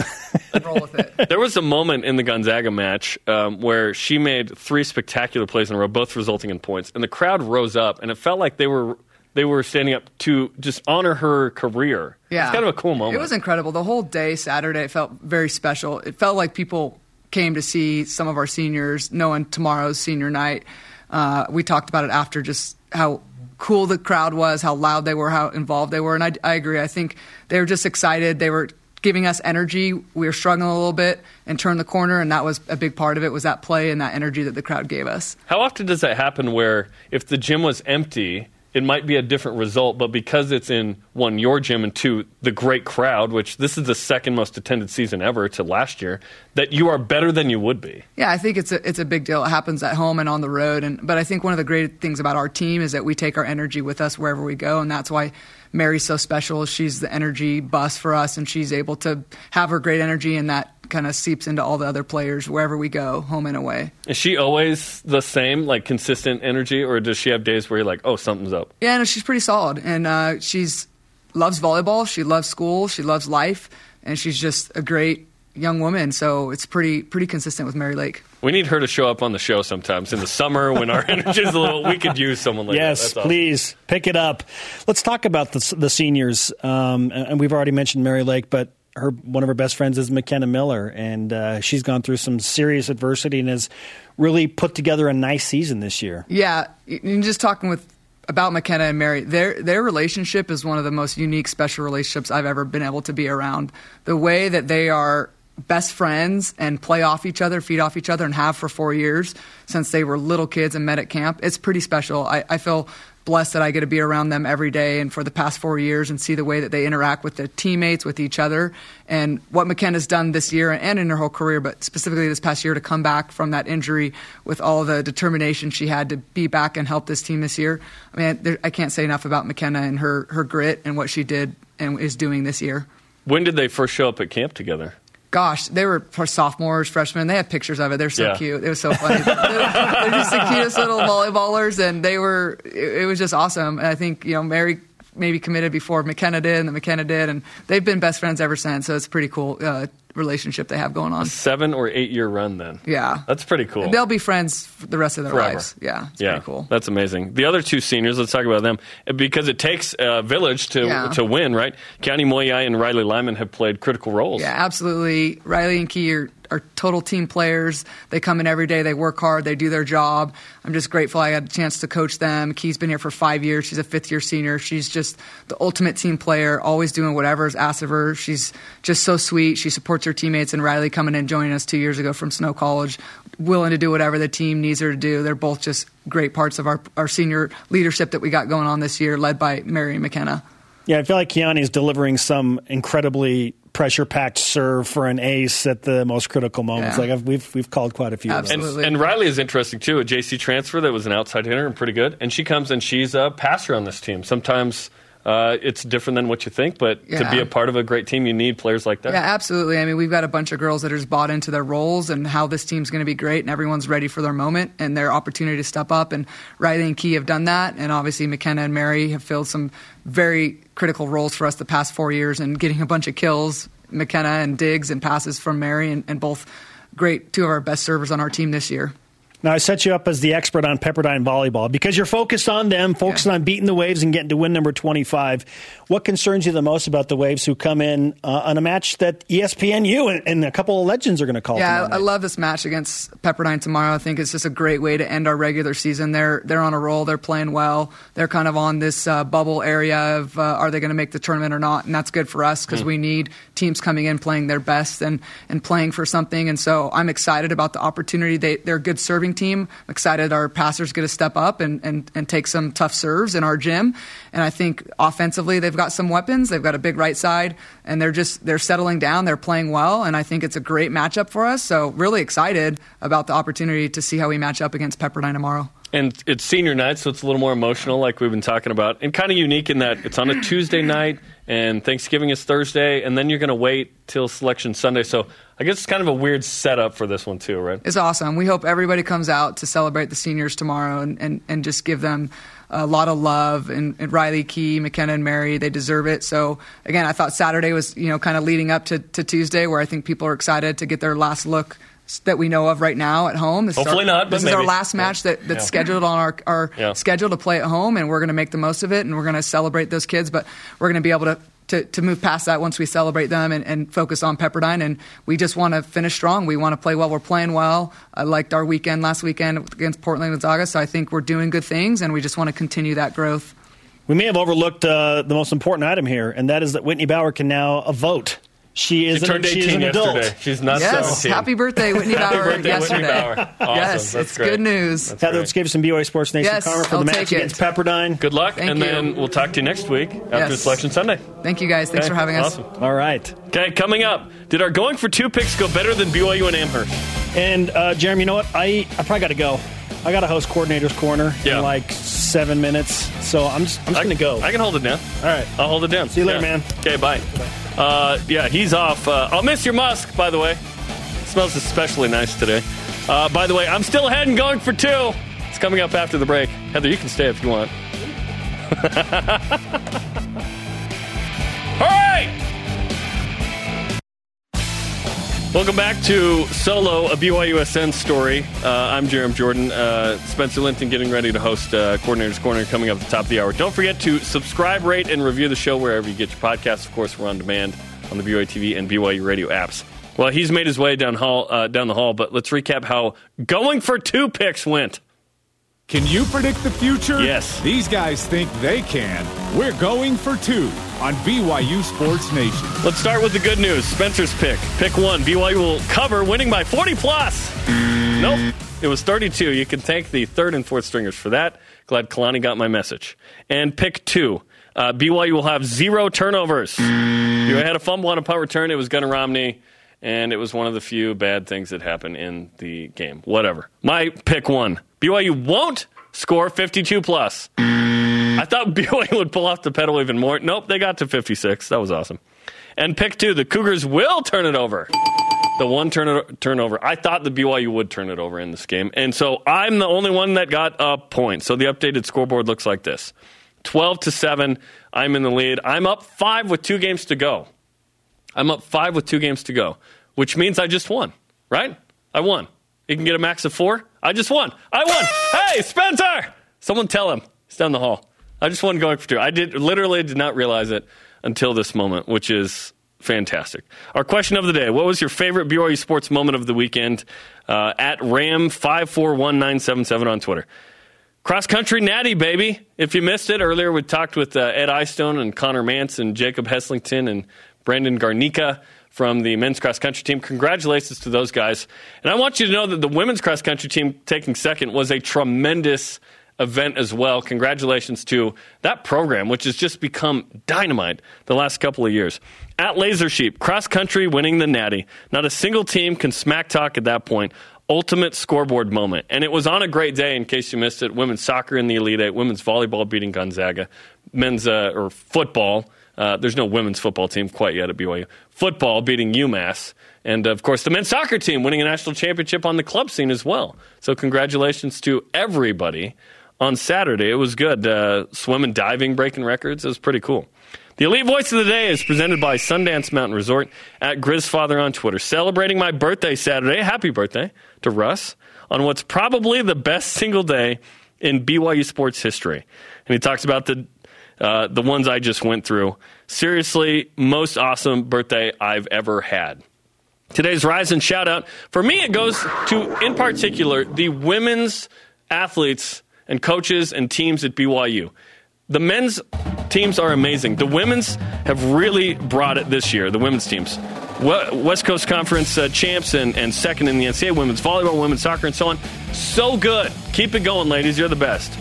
Roll with it. There was a moment in the Gonzaga match um, where she made three spectacular plays in a row, both resulting in points, and the crowd rose up, and it felt like they were they were standing up to just honor her career. Yeah, it's kind of a cool moment. It was incredible. The whole day Saturday felt very special. It felt like people came to see some of our seniors, knowing tomorrow's senior night. Uh, we talked about it after, just how cool the crowd was, how loud they were, how involved they were, and I, I agree. I think they were just excited. They were giving us energy. We were struggling a little bit and turned the corner, and that was a big part of it. Was that play and that energy that the crowd gave us? How often does that happen? Where if the gym was empty it might be a different result, but because it's in one your gym and two the great crowd, which this is the second most attended season ever to last year, that you are better than you would be. Yeah, I think it's a it's a big deal. It happens at home and on the road, and but I think one of the great things about our team is that we take our energy with us wherever we go, and that's why Mary's so special. She's the energy bus for us, and she's able to have her great energy, and that kind of seeps into all the other players wherever we go, home and away. Is she always the same, like consistent energy, or does she have days where you're like, oh, something's up? Yeah, no, she's pretty solid, and uh, she's loves volleyball. She loves school. She loves life, and she's just a great young woman. So it's pretty pretty consistent with Mary Lake. We need her to show up on the show sometimes in the summer when our energy is a little. We could use someone like yes, that. Yes, awesome. please pick it up. Let's talk about the, the seniors, um, and we've already mentioned Mary Lake, but her one of her best friends is McKenna Miller, and uh, she's gone through some serious adversity and has really put together a nice season this year. Yeah, just talking with about McKenna and Mary, their their relationship is one of the most unique, special relationships I've ever been able to be around. The way that they are best friends and play off each other, feed off each other, and have for four years since they were little kids and met at camp. It's pretty special. I, I feel blessed that I get to be around them every day and for the past four years and see the way that they interact with their teammates, with each other, and what McKenna's done this year and in her whole career, but specifically this past year to come back from that injury with all the determination she had to be back and help this team this year. I mean, there, I can't say enough about McKenna and her, her grit and what she did and is doing this year. When did they first show up at camp together? Gosh, they were sophomores, freshmen. They have pictures of it. They're so yeah. cute. It was so funny. they're, they're, just the cutest little volleyballers, and they were. It, it, was just awesome. And I think you know Mary maybe committed before McKenna did, and McKenna did, and they've been best friends ever since. So it's pretty cool uh, relationship they have going on. A seven or eight year run, then. Yeah, that's pretty cool. They'll be friends for the rest of their Forever. lives. Yeah, yeah, cool. That's amazing. The other two seniors, let's talk about them because it takes a village to yeah. to win, right? Keani Moyai and Riley Lyman have played critical roles. Yeah, absolutely. Riley and Key are are total team players. They come in every day, they work hard, they do their job. I'm just grateful I had a chance to coach them. Key's been here for five years. She's a fifth year senior. She's just the ultimate team player, always doing whatever is asked of her. She's just so sweet. She supports her teammates. And Riley coming in joining us two years ago from Snow College, willing to do whatever the team needs her to do. They're both just great parts of our, our senior leadership that we got going on this year, led by Mary McKenna. Yeah, I feel like Keani is delivering some incredibly pressure packed serve for an ace at the most critical moments. Yeah. Like I've, we've we've called quite a few. Absolutely. And, and, Riley is interesting too. A JC transfer that was an outside hitter and pretty good, and she comes and she's a passer on this team. Sometimes uh, it's different than what you think, but yeah. to be a part of a great team, you need players like that. Yeah, absolutely. I mean, we've got a bunch of girls that are just bought into their roles and how this team's going to be great, and everyone's ready for their moment and their opportunity to step up. And Riley and Key have done that, and obviously McKenna and Mary have filled some very critical roles for us the past four years and getting a bunch of kills. McKenna and Diggs and passes from Mary, and, and both great, two of our best servers on our team this year. Now, I set you up as the expert on Pepperdine volleyball because you're focused on them, focused yeah. on beating the Waves and getting to win number 25. What concerns you the most about the Waves who come in uh, on a match that ESPNU and, and, a couple of legends are going to call? Yeah, I, I love this match against Pepperdine tomorrow. I think it's just a great way to end our regular season. They're they're on a roll. They're playing well. They're kind of on this uh, bubble area of uh, are they going to make the tournament or not, and that's good for us because mm. we need teams coming in playing their best and and playing for something. And so I'm excited about the opportunity. They they're good serving team. I'm excited our passers get to step up and, and, and take some tough serves in our gym. And I think offensively they've got some weapons. They've got a big right side and they're just they're settling down. They're playing well, and I think it's a great matchup for us. So really excited about the opportunity to see how we match up against Pepperdine tomorrow. And it's senior night, so it's a little more emotional, like we've been talking about, and kind of unique in that it's on a Tuesday night and Thanksgiving is Thursday, and then you're going to wait till Selection Sunday. So I guess it's kind of a weird setup for this one too, right? It's awesome. We hope everybody comes out to celebrate the seniors tomorrow and, and, and just give them a lot of love. And, and Riley Key, McKenna, and Mary, they deserve it. So again, I thought Saturday was you know kind of leading up to, to Tuesday, where I think people are excited to get their last look that we know of right now at home. This Hopefully our, not. this maybe. is our last match that, that's yeah. scheduled on our, our yeah. schedule to play at home, and we're going to make the most of it, and we're going to celebrate those kids. But we're going to be able to to, to move past that once we celebrate them and, and focus on Pepperdine. And we just want to finish strong. We want to play well. We're playing well. I liked our weekend last weekend against Portland Gonzaga, so I think we're doing good things, and we just want to continue that growth. We may have overlooked uh, the most important item here, and that is that Whitney Bauer can now vote. She is she turned an, 18 she an yesterday. adult. She's not yes. 17. Happy birthday, Whitney Bauer, Happy birthday, yesterday. Whitney Bauer. Awesome. Yes, That's it's great. good news. That's Heather, let's give some BYU Sports Nation yes, karma for I'll the match against Pepperdine. Good luck, Thank and you. then we'll talk to you next week after yes. Selection Sunday. Thank you, guys. Thanks okay. for having us. Awesome. All right. Okay, coming up, did our going for two picks go better than BYU and Amherst? And uh, Jeremy, you know what? I I probably got to go. I got to host coordinator's corner yeah. in like seven minutes, so I'm just I'm just gonna go. I can hold it down. All right, I'll hold it down. See you later, yeah. man. Okay, bye. Uh, yeah, he's off. Uh, I'll miss your musk, by the way. Smells especially nice today. Uh, by the way, I'm still ahead and going for two. It's coming up after the break. Heather, you can stay if you want. All right. Welcome back to Solo, a BYUSN story. Uh, I'm Jarom Jordan. Uh, Spencer Linton getting ready to host uh, Coordinator's Corner coming up at the top of the hour. Don't forget to subscribe, rate, and review the show wherever you get your podcasts. Of course, we're on demand on the BYU TV and BYU radio apps. Well, he's made his way down hall uh, down the hall, but let's recap how going for two picks went. Can you predict the future? Yes. These guys think they can. We're going for two on BYU Sports Nation. Let's start with the good news. Spencer's pick. Pick one. BYU will cover, winning by 40 plus. Nope. It was 32. You can thank the third and fourth stringers for that. Glad Kalani got my message. And pick two. Uh, BYU will have zero turnovers. You had a fumble on a punt return. It was Gunnar Romney, and it was one of the few bad things that happened in the game. Whatever. My pick one. BYU won't score 52 plus. I thought BYU would pull off the pedal even more. Nope, they got to 56. That was awesome. And pick two, the Cougars will turn it over. The one turn turnover. I thought the BYU would turn it over in this game. And so I'm the only one that got a point. So the updated scoreboard looks like this 12 to 7. I'm in the lead. I'm up five with two games to go. I'm up five with two games to go, which means I just won, right? I won. You can get a max of four. I just won. I won. hey, Spencer! Someone tell him. He's down the hall. I just won going for two. I did literally did not realize it until this moment, which is fantastic. Our question of the day: What was your favorite BYU sports moment of the weekend? Uh, at Ram five four one nine seven seven on Twitter. Cross country natty, baby. If you missed it earlier, we talked with uh, Ed Eyestone and Conner Mantz and Jacob Heslington and Brandon Garnica from the men's cross country team. Congratulations to those guys. And I want you to know that the women's cross country team taking second was a tremendous event as well. Congratulations to that program, which has just become dynamite the last couple of years. At Laser Sheep, cross country winning the Natty. Not a single team can smack talk at that point. Ultimate scoreboard moment. And it was on a great day, in case you missed it. Women's soccer in the Elite Eight, women's volleyball beating Gonzaga, men's uh, or football. Uh, there's no women's football team quite yet at BYU. Football beating UMass. And of course, the men's soccer team winning a national championship on the club scene as well. So, congratulations to everybody on Saturday. It was good. Uh, swim and diving breaking records. It was pretty cool. The Elite Voice of the Day is presented by Sundance Mountain Resort at Grizzfather on Twitter. Celebrating my birthday Saturday. Happy birthday to Russ. on what's probably the best single day in BYU sports history. And he talks about the uh, the ones I just went through. Seriously, most awesome birthday I've ever had. Today's rise and shout out for me, it goes to, in particular, the women's athletes and coaches and teams at BYU. The men's teams are amazing. The women's have really brought it this year, the women's teams. West Coast Conference uh, champs and, and second in the NCAA, women's volleyball, women's soccer, and so on. So good. Keep it going, ladies. You're the best.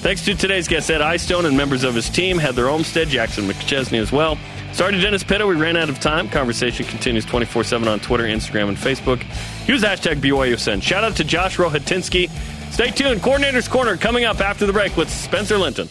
Thanks to today's guest, Ed Eyestone, and members of his team, Heather Olmstead, Jackson McChesney as well. Sorry to Dennis Pitta, we ran out of time. Conversation continues 24 7 on Twitter, Instagram, and Facebook. Use hashtag BYUSN. Shout out to Josh Rohatinsky. Stay tuned. Coordinator's Corner coming up after the break with Spencer Linton.